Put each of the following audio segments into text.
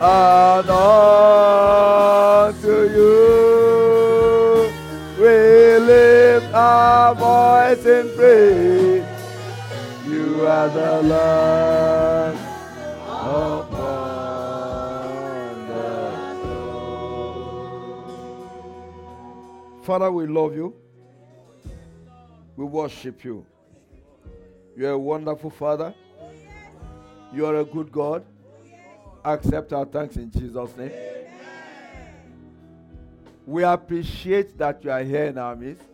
and unto you we lift our voice in praise. You are the Lord upon the. Father, we love you. We worship you. You are a wonderful Father. You are a good God. Accept our thanks in Jesus' name. We appreciate that you are here in our midst.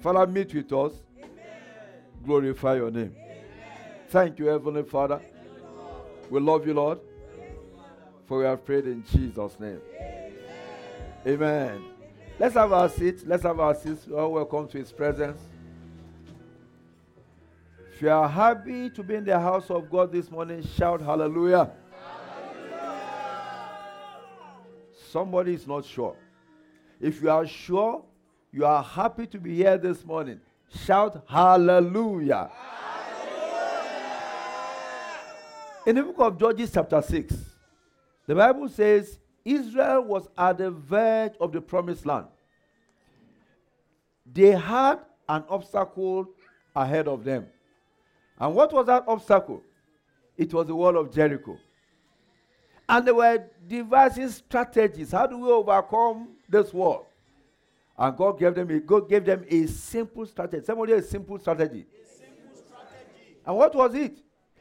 Father, meet with us. Glorify your name. Thank you, Heavenly Father. We love you, Lord. For we have prayed in Jesus' name. Amen. Let's have our seats. Let's have our seats. All welcome to His presence. If you are happy to be in the house of God this morning, shout hallelujah. Somebody is not sure. If you are sure, you are happy to be here this morning, shout hallelujah. hallelujah. In the book of Judges, chapter 6, the Bible says Israel was at the verge of the promised land. They had an obstacle ahead of them. And what was that obstacle? It was the wall of Jericho. And they were devising strategies. How do we overcome this wall? And God gave them a, God gave them a simple strategy. Somebody a simple strategy. A simple strategy. And what was it?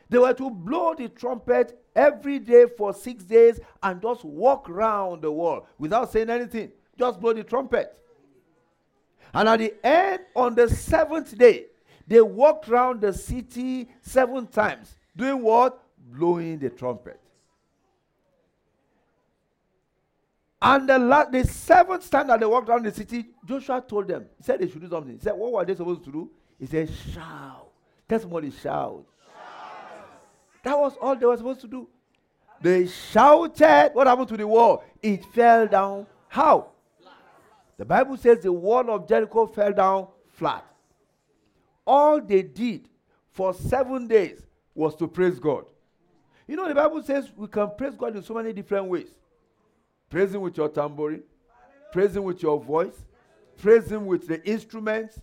They were to blow the trumpet every day for six days and just walk around the wall without saying anything. Just blow the trumpet. And at the end, on the seventh day, they walked around the city seven times. Doing what? Blowing the trumpet. And the, la- the seventh time that they walked around the city, Joshua told them, he said they should do something. He said, What were they supposed to do? He said, Shout. Tell somebody, shout. shout. That was all they were supposed to do. They shouted. What happened to the wall? It fell down. How? The Bible says the wall of Jericho fell down flat all they did for seven days was to praise God. You know, the Bible says we can praise God in so many different ways. Praise Him with your tambourine, praise Him with your voice, praise Him with the instruments,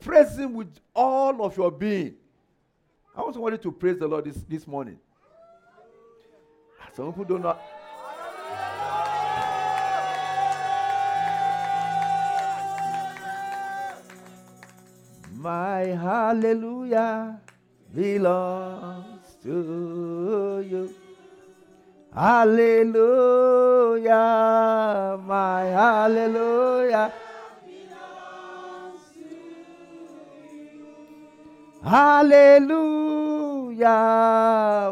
praise Him with all of your being. I also wanted to praise the Lord this, this morning. Some people don't know. My hallelujah belongs to you. Hallelujah, my hallelujah. Hallelujah,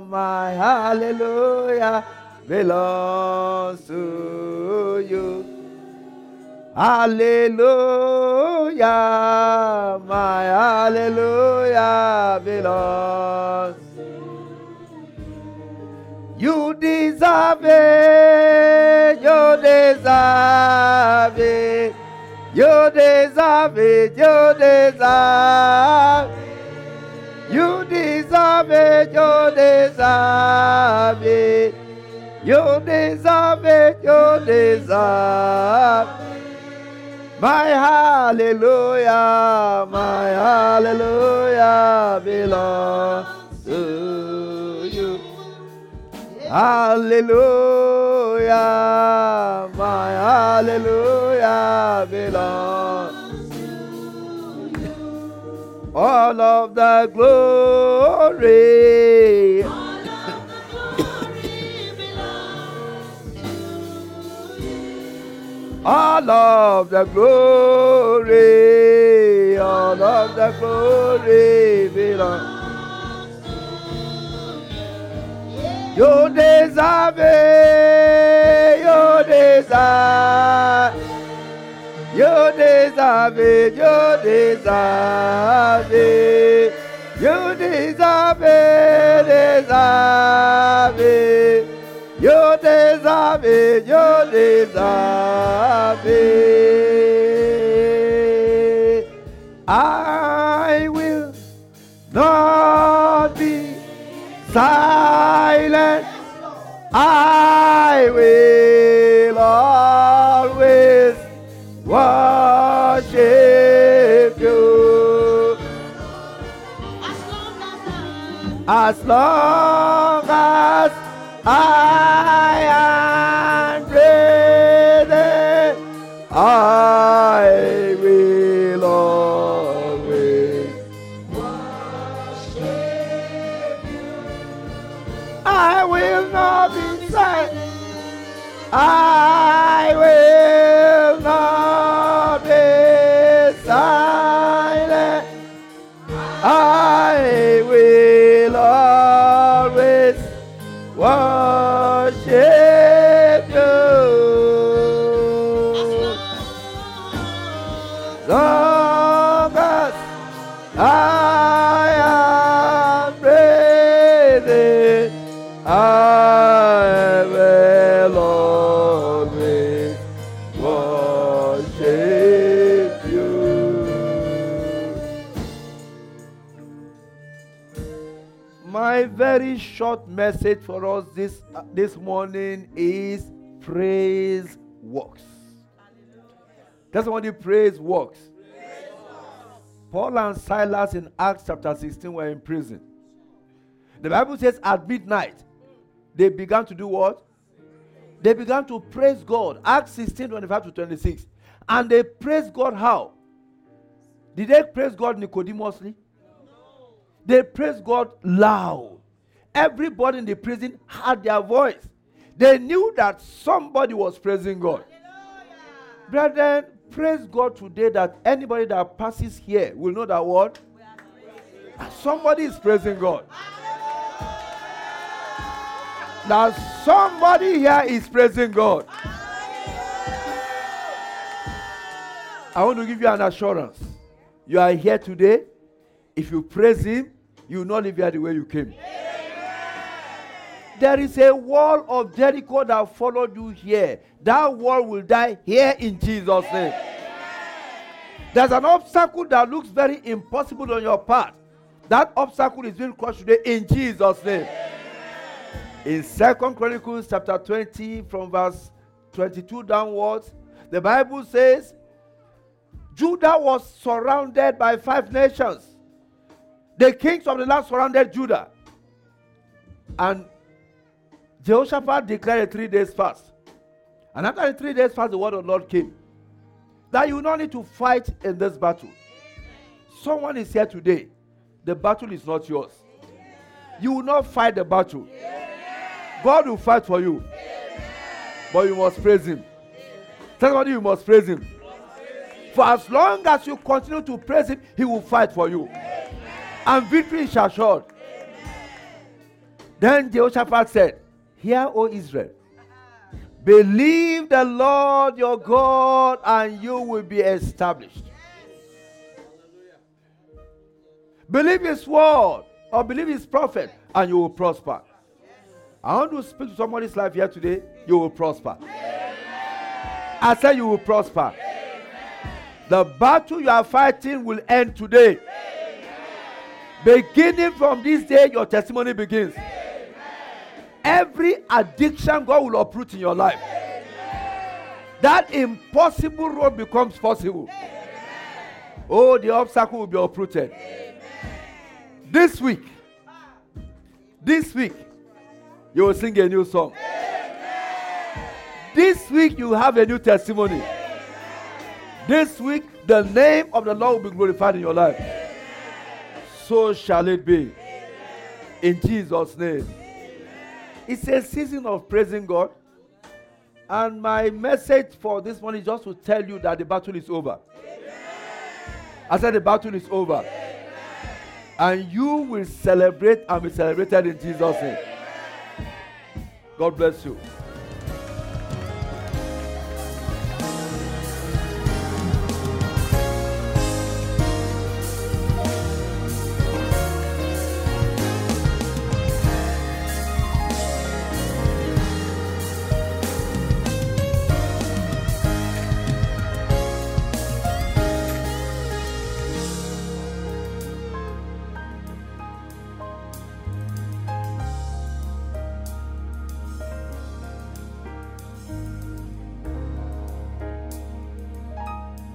my hallelujah belongs to you. Hallelujah, my hallelujah belongs. You deserve it, you deserve it, you deserve it, you deserve it. You deserve it, you deserve it. You deserve it, you deserve it. My hallelujah, my hallelujah belongs Hallelujah, my hallelujah belongs to you. All of the glory all of the glory, all of the glory belongs. You deserve it, you deserve You deserve it, you deserve it. You deserve it, deserve it. You deserve it, you deserve it. I will not be silent. I will always worship you. As long as I I very short message for us this uh, this morning is praise works. That's what the praise works. Paul and Silas in Acts chapter 16 were in prison. The Bible says at midnight, they began to do what? They began to praise God. Acts 16 25 to 26. And they praised God how? Did they praise God Nicodemously? They praised God loud. Everybody in the prison had their voice. They knew that somebody was praising God. Brethren, praise God today that anybody that passes here will know that what? Somebody is praising God. That somebody here is praising God. I want to give you an assurance. You are here today. If you praise Him, you will not leave here the way you came. There is a wall of Jericho that followed you here. That wall will die here in Jesus' name. There's an obstacle that looks very impossible on your path. That obstacle is being crushed today in Jesus' name. In Second Chronicles chapter 20, from verse 22 downwards, the Bible says, Judah was surrounded by five nations. The kings of the land surrounded Judah. And Jehoshaphat declared a three days fast. And after the three days fast, the word of the Lord came. That you don't need to fight in this battle. Someone is here today. The battle is not yours. You will not fight the battle. God will fight for you. But you must praise Him. Tell somebody you must praise Him. For as long as you continue to praise Him, He will fight for you. And victory is assured. Then Jehoshaphat said, Hear, O Israel, believe the Lord your God, and you will be established. Believe his word or believe his prophet, and you will prosper. I want to speak to somebody's life here today. You will prosper. I say you will prosper. The battle you are fighting will end today. Beginning from this day, your testimony begins. Every addiction, God will uproot in your life. That impossible road becomes possible. Oh, the obstacle will be uprooted. This week, this week, you will sing a new song. This week, you have a new testimony. This week, the name of the Lord will be glorified in your life. So shall it be. In Jesus' name. It's a season of praising God. And my message for this morning is just to tell you that the battle is over. I said the battle is over. And you will celebrate and be celebrated in Jesus' name. God bless you.